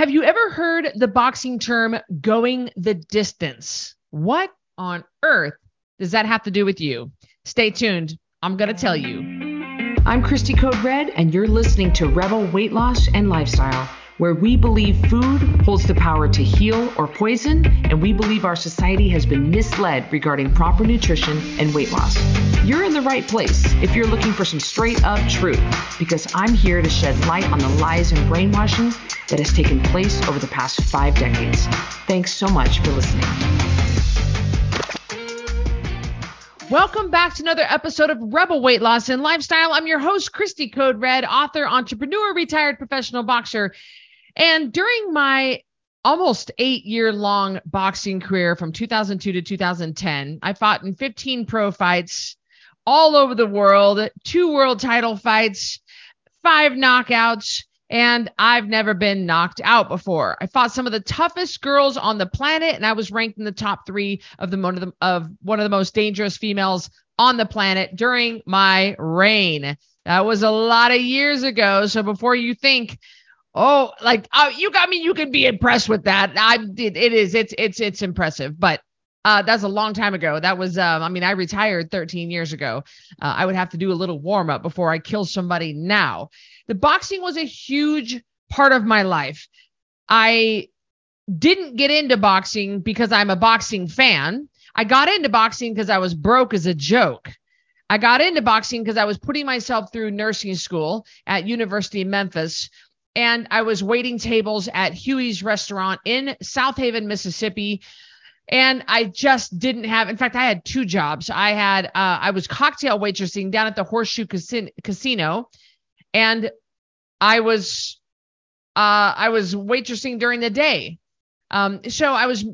Have you ever heard the boxing term going the distance? What on earth does that have to do with you? Stay tuned. I'm going to tell you. I'm Christy Code Red, and you're listening to Rebel Weight Loss and Lifestyle where we believe food holds the power to heal or poison, and we believe our society has been misled regarding proper nutrition and weight loss. You're in the right place if you're looking for some straight up truth, because I'm here to shed light on the lies and brainwashing that has taken place over the past five decades. Thanks so much for listening. Welcome back to another episode of Rebel Weight Loss and Lifestyle. I'm your host, Christy Code Red, author, entrepreneur, retired professional boxer, and during my almost eight year long boxing career from 2002 to 2010, I fought in 15 pro fights all over the world, two world title fights, five knockouts, and I've never been knocked out before. I fought some of the toughest girls on the planet, and I was ranked in the top three of the of one of the most dangerous females on the planet during my reign. That was a lot of years ago. So before you think Oh, like uh, you got me. You can be impressed with that. I it, it is. It's it's it's impressive, but uh, that's a long time ago. That was, um, I mean, I retired 13 years ago. Uh, I would have to do a little warm up before I kill somebody now. The boxing was a huge part of my life. I didn't get into boxing because I'm a boxing fan. I got into boxing because I was broke as a joke. I got into boxing because I was putting myself through nursing school at University of Memphis and I was waiting tables at Huey's restaurant in Southaven, Mississippi. And I just didn't have, in fact, I had two jobs. I had, uh, I was cocktail waitressing down at the Horseshoe Casino, and I was, uh, I was waitressing during the day. Um, so I was,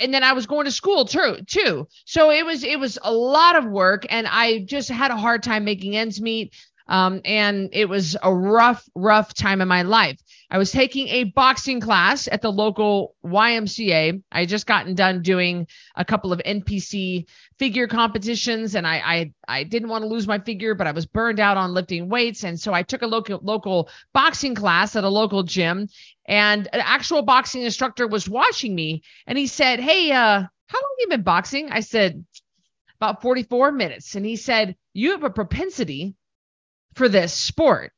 and then I was going to school too, too. So it was, it was a lot of work, and I just had a hard time making ends meet. Um, and it was a rough, rough time in my life. I was taking a boxing class at the local YMCA. I had just gotten done doing a couple of NPC figure competitions, and I I, I didn't want to lose my figure, but I was burned out on lifting weights, and so I took a local local boxing class at a local gym, and an actual boxing instructor was watching me, and he said, "Hey, uh, how long have you been boxing?" I said, "About 44 minutes," and he said, "You have a propensity." For this sport.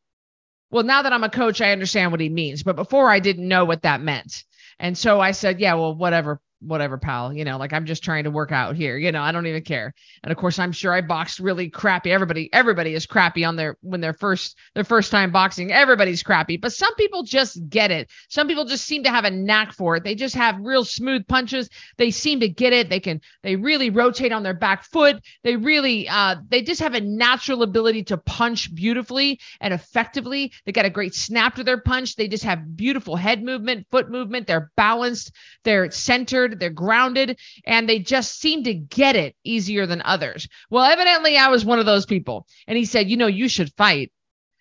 Well, now that I'm a coach, I understand what he means. But before I didn't know what that meant. And so I said, yeah, well, whatever, whatever, pal. You know, like I'm just trying to work out here. You know, I don't even care. And of course, I'm sure I boxed really crappy. Everybody, everybody is crappy on their when they're first their first time boxing. Everybody's crappy, but some people just get it. Some people just seem to have a knack for it. They just have real smooth punches. They seem to get it. They can they really rotate on their back foot. They really uh they just have a natural ability to punch beautifully and effectively. They got a great snap to their punch. They just have beautiful head movement, foot movement. They're balanced. They're centered they're grounded, and they just seem to get it easier than others. Well, evidently, I was one of those people. And he said, You know, you should fight.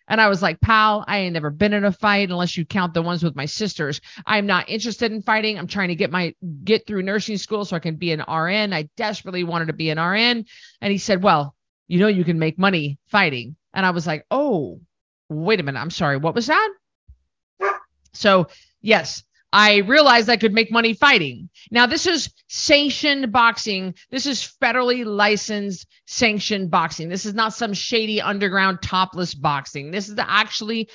And I was like, pal, I ain't never been in a fight unless you count the ones with my sisters. I'm not interested in fighting. I'm trying to get my get through nursing school so I can be an RN. I desperately wanted to be an RN. And he said, Well, you know you can make money fighting. And I was like, Oh, wait a minute. I'm sorry. What was that? So yes, I realized I could make money fighting. Now, this is sanctioned boxing. This is federally licensed sanctioned boxing. This is not some shady underground topless boxing. This is actually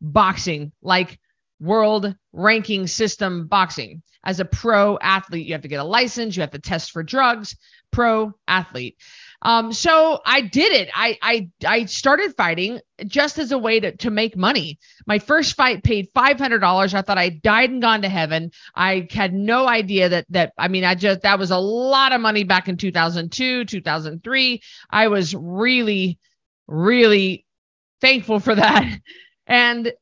boxing, like world ranking system boxing. As a pro athlete, you have to get a license, you have to test for drugs, pro athlete. Um, so I did it. I I I started fighting just as a way to to make money. My first fight paid five hundred dollars. I thought I died and gone to heaven. I had no idea that that I mean I just that was a lot of money back in 2002, 2003. I was really really thankful for that. And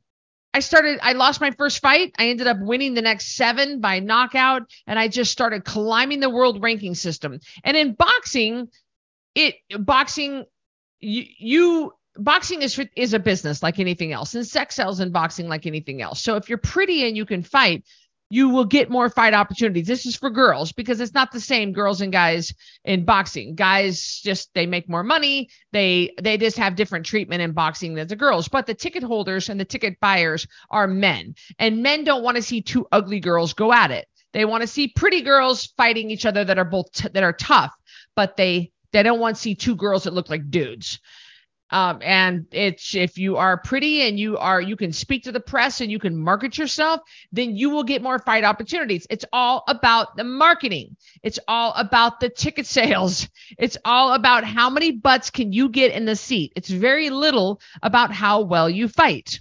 I started, I lost my first fight. I ended up winning the next seven by knockout, and I just started climbing the world ranking system. And in boxing, it boxing you, you boxing is is a business like anything else and sex sells in boxing like anything else so if you're pretty and you can fight you will get more fight opportunities. This is for girls because it's not the same girls and guys in boxing. Guys just they make more money. They they just have different treatment in boxing than the girls. But the ticket holders and the ticket buyers are men. And men don't want to see two ugly girls go at it. They want to see pretty girls fighting each other that are both t- that are tough, but they they don't want to see two girls that look like dudes. Um, and it's if you are pretty and you are you can speak to the press and you can market yourself, then you will get more fight opportunities. It's all about the marketing. It's all about the ticket sales. It's all about how many butts can you get in the seat. It's very little about how well you fight.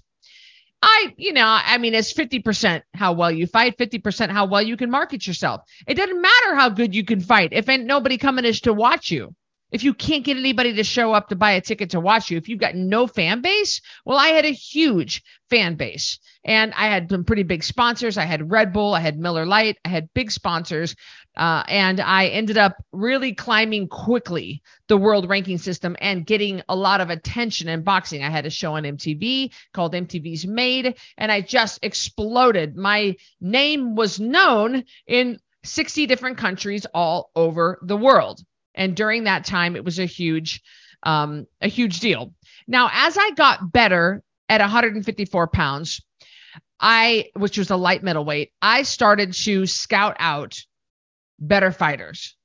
I, you know, I mean, it's 50% how well you fight, 50% how well you can market yourself. It doesn't matter how good you can fight if ain't nobody coming is to watch you if you can't get anybody to show up to buy a ticket to watch you, if you've got no fan base, well, I had a huge fan base and I had some pretty big sponsors. I had Red Bull, I had Miller Lite, I had big sponsors. Uh, and I ended up really climbing quickly the world ranking system and getting a lot of attention in boxing. I had a show on MTV called MTV's Made, and I just exploded. My name was known in 60 different countries all over the world. And during that time, it was a huge, um, a huge deal. Now, as I got better at 154 pounds, I, which was a light middleweight, I started to scout out better fighters.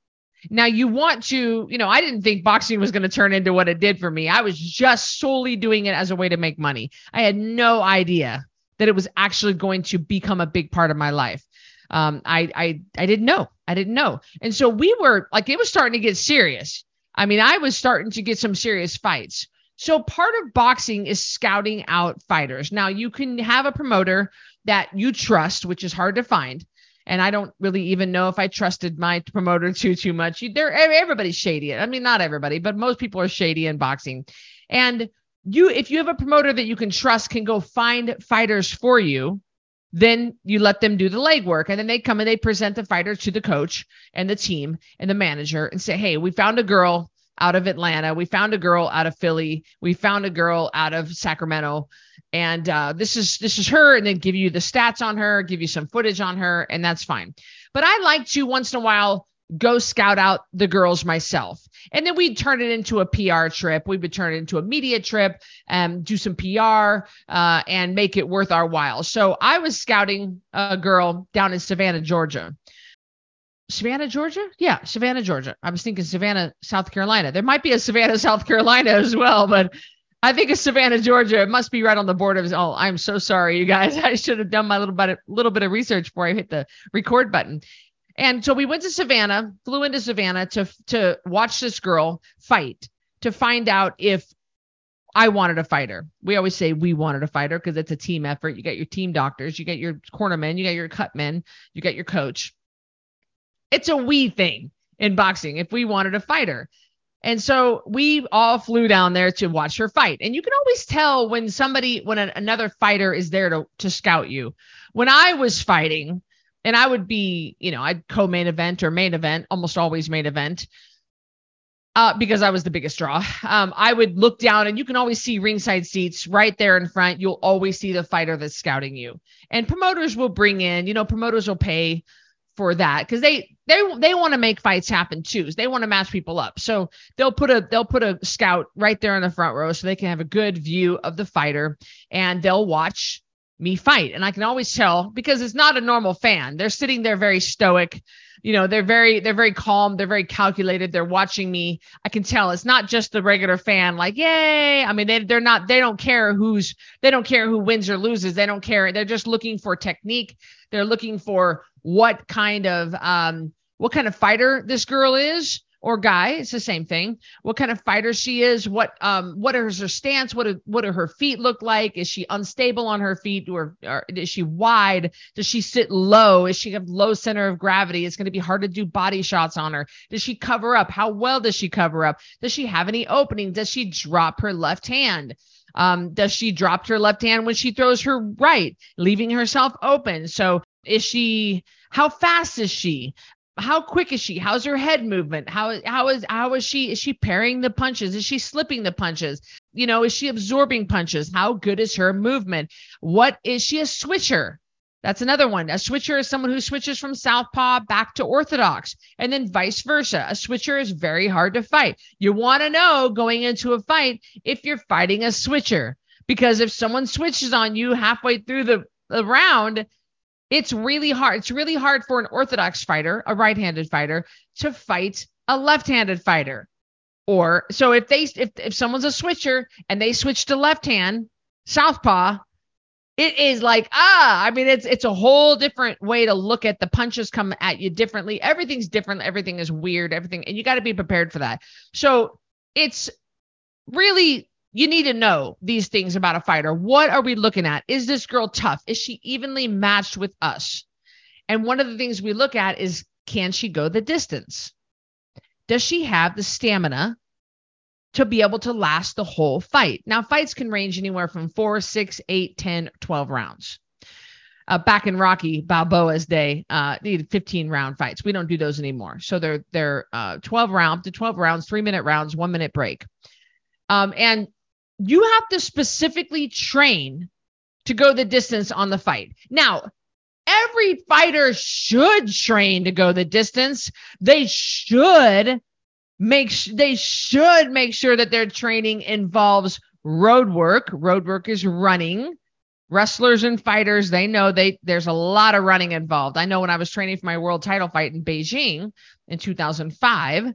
Now you want to, you know, I didn't think boxing was going to turn into what it did for me. I was just solely doing it as a way to make money. I had no idea that it was actually going to become a big part of my life um, I, I, I didn't know. I didn't know. And so we were like, it was starting to get serious. I mean, I was starting to get some serious fights. So part of boxing is scouting out fighters. Now you can have a promoter that you trust, which is hard to find. And I don't really even know if I trusted my promoter too too much. They're everybody's shady. I mean, not everybody, but most people are shady in boxing. And you, if you have a promoter that you can trust, can go find fighters for you then you let them do the legwork. And then they come and they present the fighter to the coach and the team and the manager and say hey we found a girl out of atlanta. We found a girl out of philly. We found a girl out of sacramento. And uh, this is this is her and then give you the stats on her give you some footage on her and that's fine. But i like to once in a while go scout out the girls myself. And then we'd turn it into a PR trip. We would turn it into a media trip, and do some PR, uh, and make it worth our while. So I was scouting a girl down in Savannah, Georgia. Savannah, Georgia? Yeah, Savannah, Georgia. I was thinking Savannah, South Carolina. There might be a Savannah, South Carolina as well, but I think it's Savannah, Georgia. It must be right on the border of. Oh, I'm so sorry, you guys. I should have done my little bit, little bit of research before I hit the record button. And so we went to Savannah, flew into Savannah to to watch this girl fight to find out if I wanted a fighter. We always say we wanted a fighter because it's a team effort. You got your team doctors, you got your cornermen, you got your cutmen, you got your coach. It's a we thing in boxing if we wanted a fighter. And so we all flew down there to watch her fight. And you can always tell when somebody, when another fighter is there to, to scout you. When I was fighting, and I would be, you know, I'd co-main event or main event, almost always main event. Uh, because I was the biggest draw. Um, I would look down and you can always see ringside seats right there in front. You'll always see the fighter that's scouting you. And promoters will bring in, you know, promoters will pay for that because they they they want to make fights happen too. They want to match people up. So they'll put a they'll put a scout right there in the front row so they can have a good view of the fighter and they'll watch me fight. And I can always tell because it's not a normal fan. They're sitting there very stoic. You know, they're very they're very calm, they're very calculated. They're watching me. I can tell it's not just the regular fan like, "Yay." I mean, they they're not they don't care who's they don't care who wins or loses. They don't care. They're just looking for technique. They're looking for what kind of um what kind of fighter this girl is or guy. It's the same thing. What kind of fighter she is. What um what is her stance? What do, what do her feet look like? Is she unstable on her feet or, or is she wide? Does she sit low? Is she have low center of gravity? It's going to be hard to do body shots on her. Does she cover up? How well does she cover up? Does she have any opening? Does she drop her left hand? Um, does she drop her left hand when she throws her right, leaving herself open? So is she how fast is she how quick is she? How's her head movement? How how is how is she is she parrying the punches? Is she slipping the punches? You know, is she absorbing punches? How good is her movement? What is she a switcher? That's another one. A switcher is someone who switches from southpaw back to orthodox, and then vice versa. A switcher is very hard to fight. You want to know going into a fight if you're fighting a switcher, because if someone switches on you halfway through the, the round, it's really hard. It's really hard for an orthodox fighter, a right-handed fighter, to fight a left-handed fighter. Or so if they if if someone's a switcher and they switch to left hand, southpaw, it is like ah i mean it's it's a whole different way to look at the punches come at you differently everything's different everything is weird everything and you got to be prepared for that so it's really you need to know these things about a fighter what are we looking at is this girl tough is she evenly matched with us and one of the things we look at is can she go the distance does she have the stamina to be able to last the whole fight. Now, fights can range anywhere from four, six, eight, 10, 12 rounds. Uh, back in Rocky Balboa's day, uh, needed 15 round fights. We don't do those anymore. So they're they're uh, 12 round to 12 rounds, three minute rounds, one minute break. Um, and you have to specifically train to go the distance on the fight. Now, every fighter should train to go the distance. They should make sh- they should make sure that their training involves road work. Road work is running. Wrestlers and fighters, they know they there's a lot of running involved. I know when I was training for my world title fight in Beijing in 2005,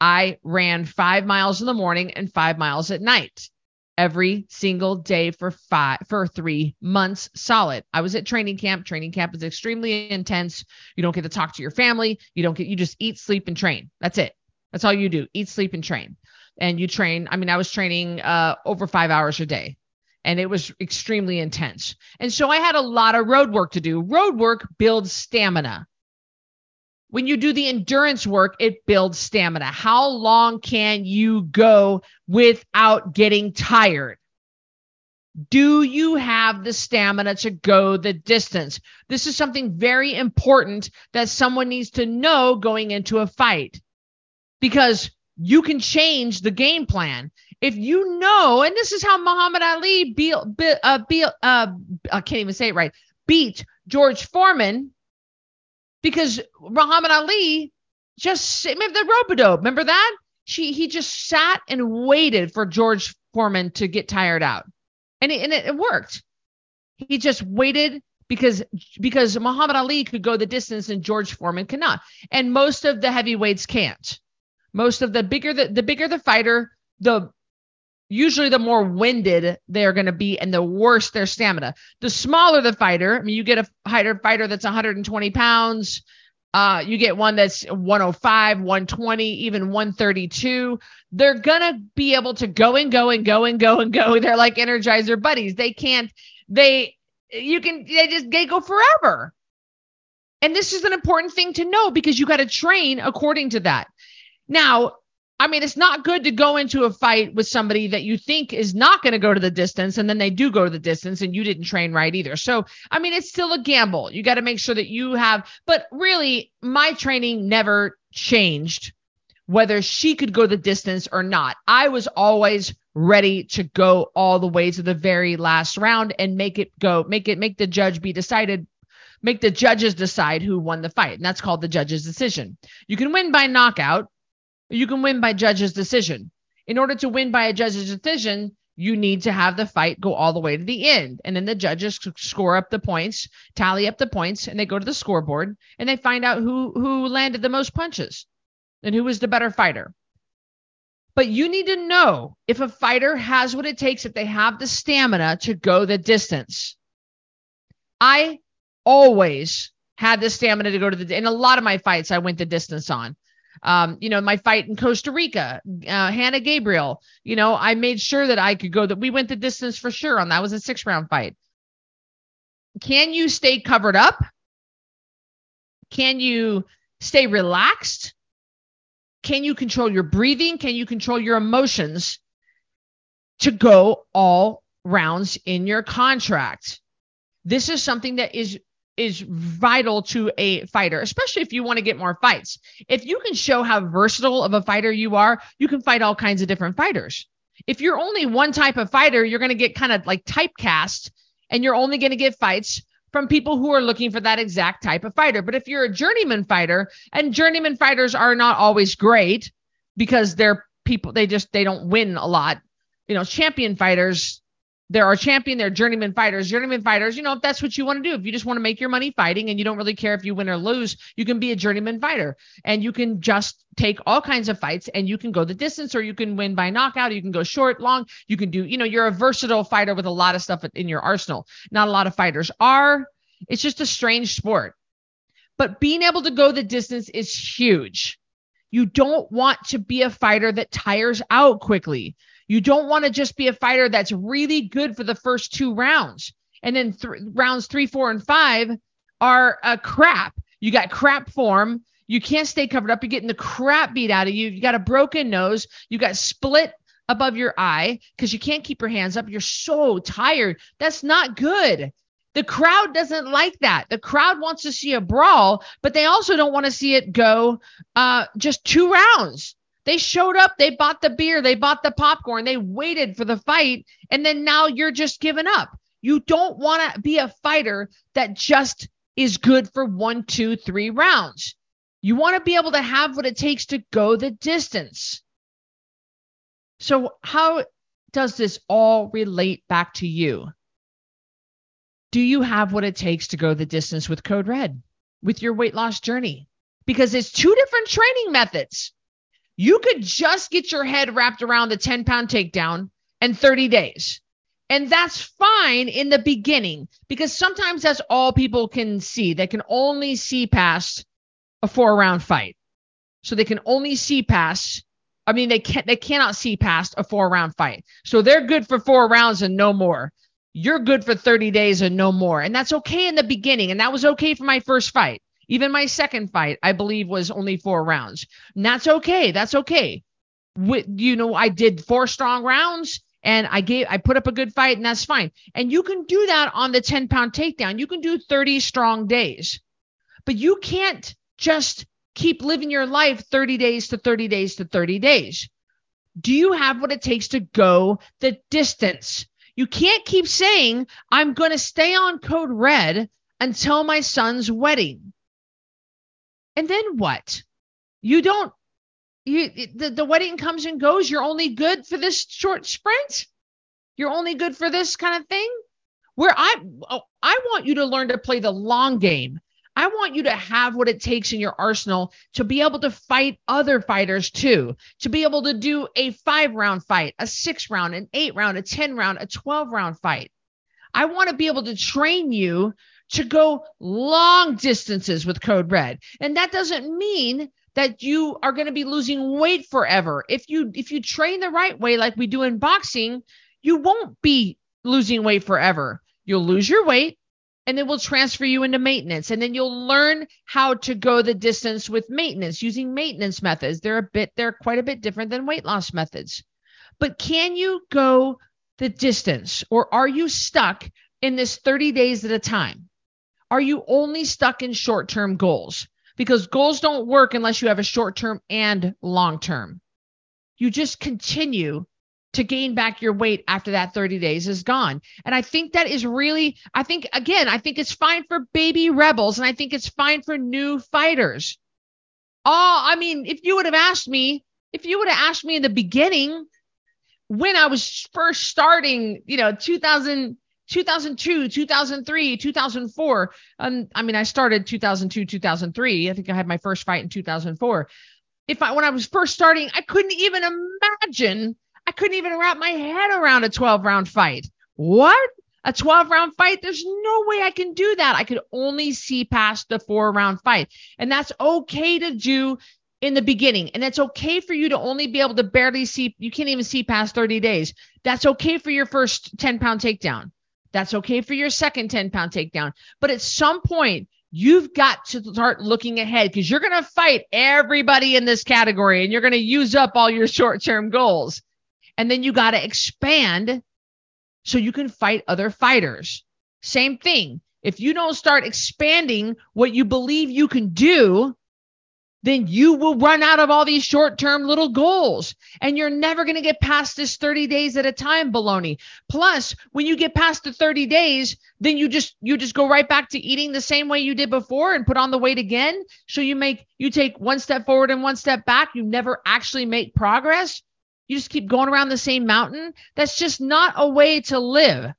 I ran 5 miles in the morning and 5 miles at night every single day for five for 3 months solid. I was at training camp. Training camp is extremely intense. You don't get to talk to your family. You don't get you just eat, sleep and train. That's it. That's all you do eat, sleep, and train. And you train. I mean, I was training uh, over five hours a day and it was extremely intense. And so I had a lot of road work to do. Road work builds stamina. When you do the endurance work, it builds stamina. How long can you go without getting tired? Do you have the stamina to go the distance? This is something very important that someone needs to know going into a fight because you can change the game plan. If you know, and this is how Muhammad Ali beat, uh, beat uh, I can't even say it right, beat George Foreman because Muhammad Ali just remember the rope-a-dope. Remember that? She he just sat and waited for George Foreman to get tired out, and it, and it, it worked. He just waited because because Muhammad Ali could go the distance and George Foreman cannot, and most of the heavyweights can't. Most of the bigger the, the bigger the fighter, the usually the more winded they're going to be and the worse their stamina. The smaller the fighter, I mean, you get a fighter fighter that's 120 pounds. Uh, you get one that's 105, 120, even 132. They're gonna be able to go and go and go and go and go. They're like Energizer bunnies. They can't. They you can. They just they go forever. And this is an important thing to know because you got to train according to that. Now, I mean, it's not good to go into a fight with somebody that you think is not going to go to the distance, and then they do go to the distance, and you didn't train right either. So, I mean, it's still a gamble. You got to make sure that you have, but really, my training never changed whether she could go the distance or not. I was always ready to go all the way to the very last round and make it go, make it, make the judge be decided make the judges decide who won the fight. And that's called the judge's decision. You can win by knockout you can win by judge's decision. In order to win by a judge's decision, you need to have the fight go all the way to the end. And then the judges score up the points, tally up the points, and they go to the scoreboard and they find out who who landed the most punches and who was the better fighter. But you need to know if a fighter has what it takes, if they have the stamina to go the distance. I always had the stamina to go to the in a lot of my fights I went the distance on. Um, you know, my fight in Costa Rica, uh, Hanna Gabriel, you know, I made sure that I could go that we went the distance for sure on that was a six round fight. Can you stay covered up? Can you stay relaxed? Can you control your breathing? Can you control your emotions to go all rounds in your contract? This is something that is is vital to a fighter, especially if you want to get more fights. If you can show how versatile of a fighter you are, you can fight all kinds of different fighters. If you're only one type of fighter, you're going to get kind of like typecast and you're only going to get fights from people who are looking for that exact type of fighter. But if you're a journeyman fighter, and journeyman fighters are not always great because they're people, they just they don't win a lot. You know, champion fighters there are champion, there are journeyman fighters. Journeyman fighters, you know, if that's what you want to do, if you just want to make your money fighting and you don't really care if you win or lose, you can be a journeyman fighter and you can just take all kinds of fights and you can go the distance or you can win by knockout. You can go short, long. You can do, you know, you're a versatile fighter with a lot of stuff in your arsenal. Not a lot of fighters are. It's just a strange sport. But being able to go the distance is huge. You don't want to be a fighter that tires out quickly. You don't want to just be a fighter that's really good for the first two rounds. And then th- rounds three, four, and five are a crap. You got crap form. You can't stay covered up. You're getting the crap beat out of you. You got a broken nose. You got split above your eye because you can't keep your hands up. You're so tired. That's not good. The crowd doesn't like that. The crowd wants to see a brawl, but they also don't want to see it go uh, just two rounds. They showed up, they bought the beer, they bought the popcorn, they waited for the fight, and then now you're just giving up. You don't want to be a fighter that just is good for one, two, three rounds. You want to be able to have what it takes to go the distance. So, how does this all relate back to you? Do you have what it takes to go the distance with Code Red, with your weight loss journey? Because it's two different training methods. You could just get your head wrapped around the 10 pound takedown in 30 days. And that's fine in the beginning because sometimes that's all people can see. They can only see past a four round fight. So they can only see past I mean they can't they cannot see past a four round fight. So they're good for four rounds and no more. You're good for 30 days and no more. And that's okay in the beginning and that was okay for my first fight. Even my second fight, I believe, was only four rounds. And that's okay. That's okay. With, you know, I did four strong rounds and I gave, I put up a good fight and that's fine. And you can do that on the 10 pound takedown. You can do 30 strong days, but you can't just keep living your life 30 days to 30 days to 30 days. Do you have what it takes to go the distance? You can't keep saying, I'm going to stay on code red until my son's wedding. And then what? You don't you the, the wedding comes and goes. You're only good for this short sprint. You're only good for this kind of thing. Where I oh, I want you to learn to play the long game. I want you to have what it takes in your arsenal to be able to fight other fighters too, to be able to do a five round fight, a six round, an eight round, a 10 round, a 12 round fight. I want to be able to train you to go long distances with code red. And that doesn't mean that you are going to be losing weight forever. If you if you train the right way like we do in boxing, you won't be losing weight forever. You'll lose your weight and then we'll transfer you into maintenance and then you'll learn how to go the distance with maintenance using maintenance methods. They're a bit they're quite a bit different than weight loss methods. But can you go the distance or are you stuck in this 30 days at a time? Are you only stuck in short term goals? Because goals don't work unless you have a short term and long term. You just continue to gain back your weight after that 30 days is gone. And I think that is really, I think, again, I think it's fine for baby rebels and I think it's fine for new fighters. Oh, I mean, if you would have asked me, if you would have asked me in the beginning when I was first starting, you know, 2000, 2002, 2003, 2004. Um, I mean, I started 2002, 2003. I think I had my first fight in 2004. If I, when I was first starting, I couldn't even imagine, I couldn't even wrap my head around a 12 round fight. What? A 12 round fight? There's no way I can do that. I could only see past the four round fight. And that's okay to do in the beginning. And it's okay for you to only be able to barely see, you can't even see past 30 days. That's okay for your first 10 pound takedown. That's okay for your second 10 pound takedown. But at some point, you've got to start looking ahead because you're going to fight everybody in this category and you're going to use up all your short term goals. And then you got to expand so you can fight other fighters. Same thing. If you don't start expanding what you believe you can do, then you will run out of all these short term little goals and you're never going to get past this 30 days at a time baloney. Plus, when you get past the 30 days, then you just you just go right back to eating the same way you did before and put on the weight again. So you make you take one step forward and one step back. You never actually make progress. You just keep going around the same mountain. That's just not a way to live.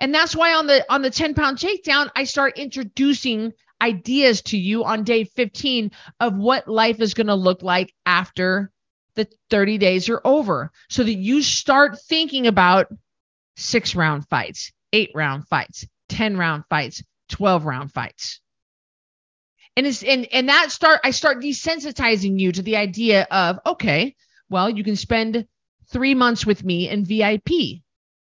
And that's why on the on the 10 pound takedown, I start introducing ideas to you on day 15 of what life is going to look like after the 30 days are over so that you start thinking about six round fights, eight round fights, 10 round fights, 12 round fights. And it's and and that start I start desensitizing you to the idea of okay, well, you can spend 3 months with me in VIP.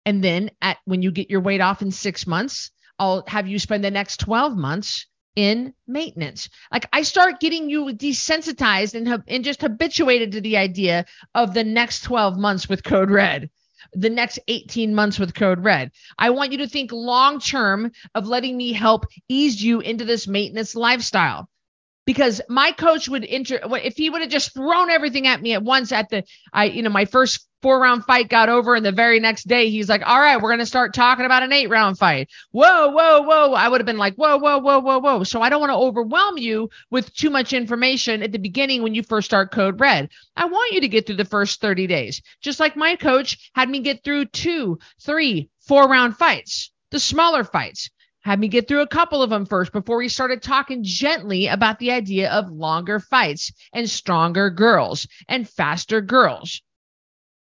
And then at when you get your weight off in 6 months, I'll have you spend the next 12 months in maintenance. Like I start getting you desensitized and, and just habituated to the idea of the next 12 months with code red, the next 18 months with code red. I want you to think long term of letting me help ease you into this maintenance lifestyle because my coach would enter if he would have just thrown everything at me at once at the I you know my first four round fight got over and the very next day he's like all right we're going to start talking about an eight round fight. Whoa whoa whoa. I would have been like whoa whoa whoa whoa whoa. So i don't want to overwhelm you with too much information at the beginning when you first start code red. I want you to get through the first 30 days. Just like my coach had me get through two three four round fights the smaller fights had me get through a couple of them first before we started talking gently about the idea of longer fights and stronger girls and faster girls.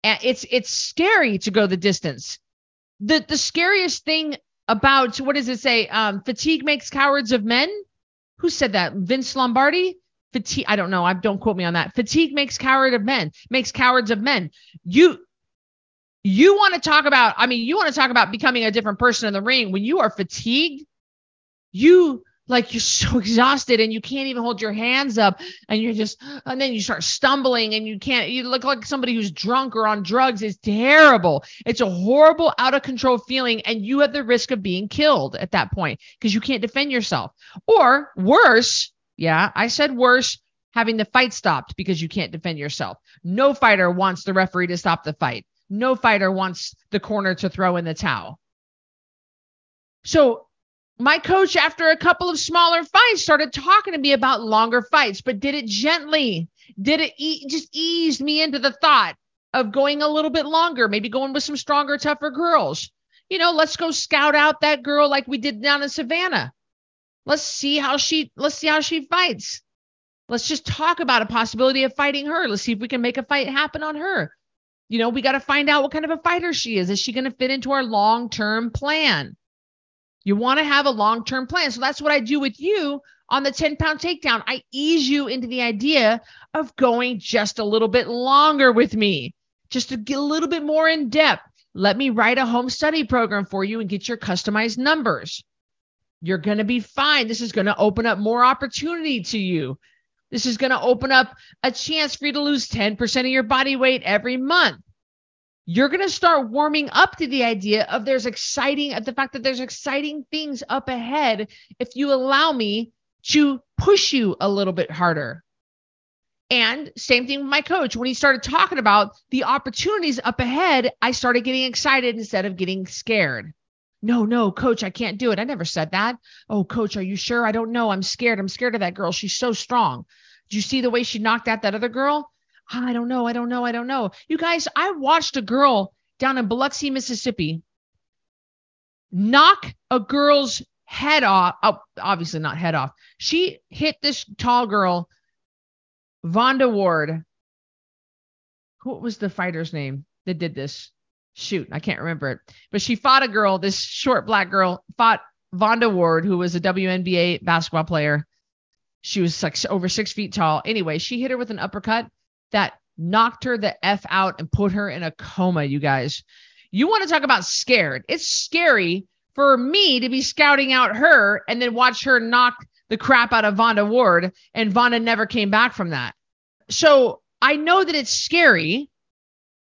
And it's it's scary to go the distance. The the scariest thing about what does it say? Um, fatigue makes cowards of men. Who said that? Vince Lombardi. Fatigue. I don't know. I don't quote me on that. Fatigue makes coward of men. Makes cowards of men. You you want to talk about, I mean, you want to talk about becoming a different person in the ring when you are fatigued, you like you're so exhausted and you can't even hold your hands up and you're just and then you start stumbling and you can't you look like somebody who's drunk or on drugs. Is terrible. It's a horrible out of control feeling and you have the risk of being killed at that point because you can't defend yourself. Or worse yeah i said worse having the fight stopped because you can't defend yourself. No fighter wants the referee to stop the fight no fighter wants the corner to throw in the towel. So my coach, after a couple of smaller fights, started talking to me about longer fights, but did it gently. Did it e- just ease me into the thought of going a little bit longer, maybe going with some stronger, tougher girls. You know, let's go scout out that girl like we did down in Savannah. Let's see how she let's see how she fights. Let's just talk about a possibility of fighting her. Let's see if we can make a fight happen on her. You know, we got to find out what kind of a fighter she is. Is she going to fit into our long term plan? You want to have a long term plan. So that's what I do with you on the 10 pound takedown. I ease you into the idea of going just a little bit longer with me, just to get a little bit more in depth. Let me write a home study program for you and get your customized numbers. You're going to be fine. This is going to open up more opportunity to you. This is going to open up a chance for you to lose 10% of your body weight every month. You're going to start warming up to the idea of there's exciting, of the fact that there's exciting things up ahead if you allow me to push you a little bit harder. And same thing with my coach. When he started talking about the opportunities up ahead, I started getting excited instead of getting scared. No, no, coach, I can't do it. I never said that. Oh, coach, are you sure? I don't know. I'm scared. I'm scared of that girl. She's so strong. Do you see the way she knocked out that other girl? Oh, I don't know. I don't know. I don't know. You guys, I watched a girl down in Biloxi, Mississippi knock a girl's head off. Oh, obviously not head off. She hit this tall girl, Vonda Ward. What was the fighter's name that did this? Shoot, I can't remember it. But she fought a girl, this short black girl, fought Vonda Ward, who was a WNBA basketball player. She was like over six feet tall. Anyway, she hit her with an uppercut that knocked her the F out and put her in a coma, you guys. You want to talk about scared. It's scary for me to be scouting out her and then watch her knock the crap out of Vonda Ward, and Vonda never came back from that. So I know that it's scary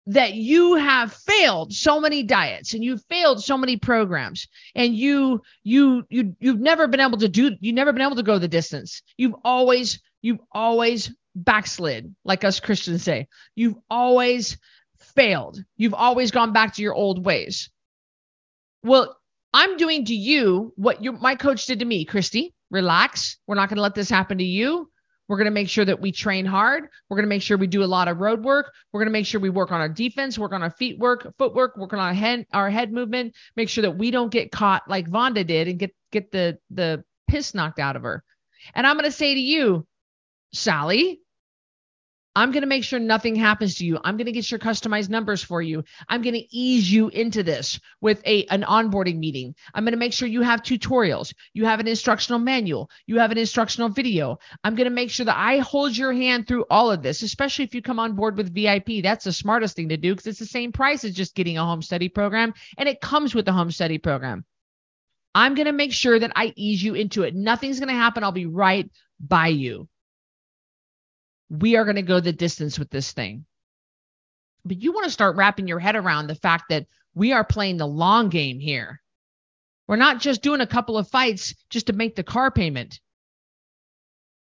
that you have failed so many diets and you've failed so many programs and you you you you've never been able to do you've never been able to go the distance. You've always you've always backslid like us christians say. You've always failed. You've always gone back to your old ways. Well i'm doing to you what your my coach did to me. Christy relax. We're not going to let this happen to you we're going to make sure that we train hard. We're going to make sure we do a lot of road work. We're going to make sure we work on our defense, work on our feet work, footwork, work on our head, our head movement, make sure that we don't get caught like Vonda did and get get the the piss knocked out of her. And I'm going to say to you, Sally, I'm going to make sure nothing happens to you. I'm going to get your customized numbers for you. I'm going to ease you into this with a an onboarding meeting. I'm going to make sure you have tutorials. You have an instructional manual. You have an instructional video. I'm going to make sure that I hold your hand through all of this, especially if you come on board with VIP. That's the smartest thing to do because it's the same price as just getting a home study program and it comes with the home study program. I'm going to make sure that I ease you into it. Nothing's going to happen. I'll be right by you we are going to go the distance with this thing. But you want to start wrapping your head around the fact that we are playing the long game here. We're not just doing a couple of fights just to make the car payment.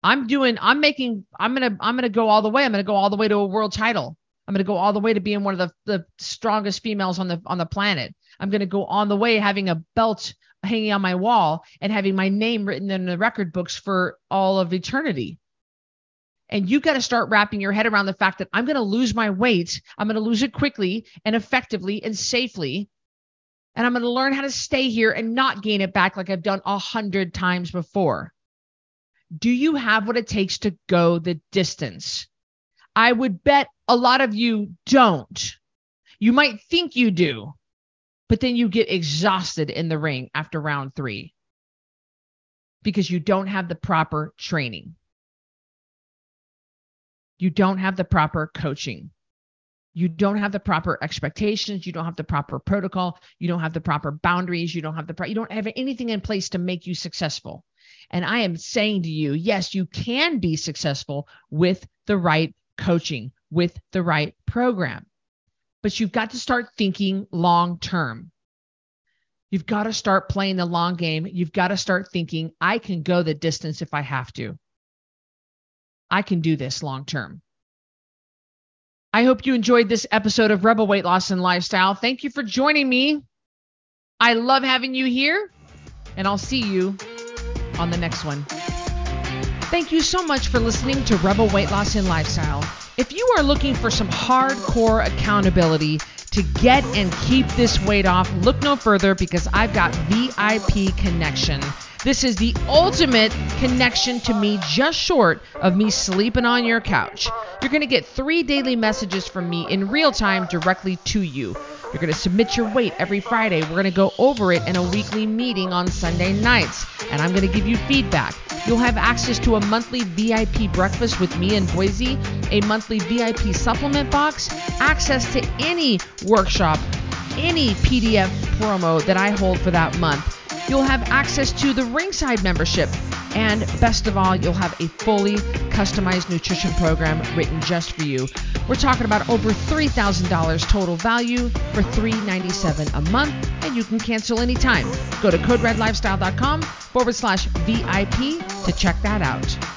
I'm doing I'm making I'm going to I'm going to go all the way. I'm going to go all the way to a world title. I'm going to go all the way to being one of the, the strongest females on the on the planet. I'm going to go on the way having a belt hanging on my wall and having my name written in the record books for all of eternity. And you got to start wrapping your head around the fact that I'm going to lose my weight. I'm going to lose it quickly and effectively and safely. And I'm going to learn how to stay here and not gain it back like I've done a hundred times before. Do you have what it takes to go the distance? I would bet a lot of you don't. You might think you do, but then you get exhausted in the ring after round three because you don't have the proper training. You don't have the proper coaching. You don't have the proper expectations. You don't have the proper protocol. You don't have the proper boundaries. You don't have the pro- you don't have anything in place to make you successful. And I am saying to you, yes, you can be successful with the right coaching, with the right program. But you've got to start thinking long term. You've got to start playing the long game. You've got to start thinking, I can go the distance if I have to. I can do this long term. I hope you enjoyed this episode of Rebel Weight Loss and Lifestyle. Thank you for joining me. I love having you here, and I'll see you on the next one. Thank you so much for listening to Rebel Weight Loss and Lifestyle. If you are looking for some hardcore accountability to get and keep this weight off, look no further because I've got VIP Connection. This is the ultimate connection to me, just short of me sleeping on your couch. You're going to get three daily messages from me in real time directly to you. You're going to submit your weight every Friday. We're going to go over it in a weekly meeting on Sunday nights, and I'm going to give you feedback. You'll have access to a monthly VIP breakfast with me in Boise, a monthly VIP supplement box, access to any workshop, any PDF promo that I hold for that month You'll have access to the Ringside membership. And best of all, you'll have a fully customized nutrition program written just for you. We're talking about over $3,000 total value for 397 a month, and you can cancel anytime. Go to coderedlifestyle.com forward slash VIP to check that out.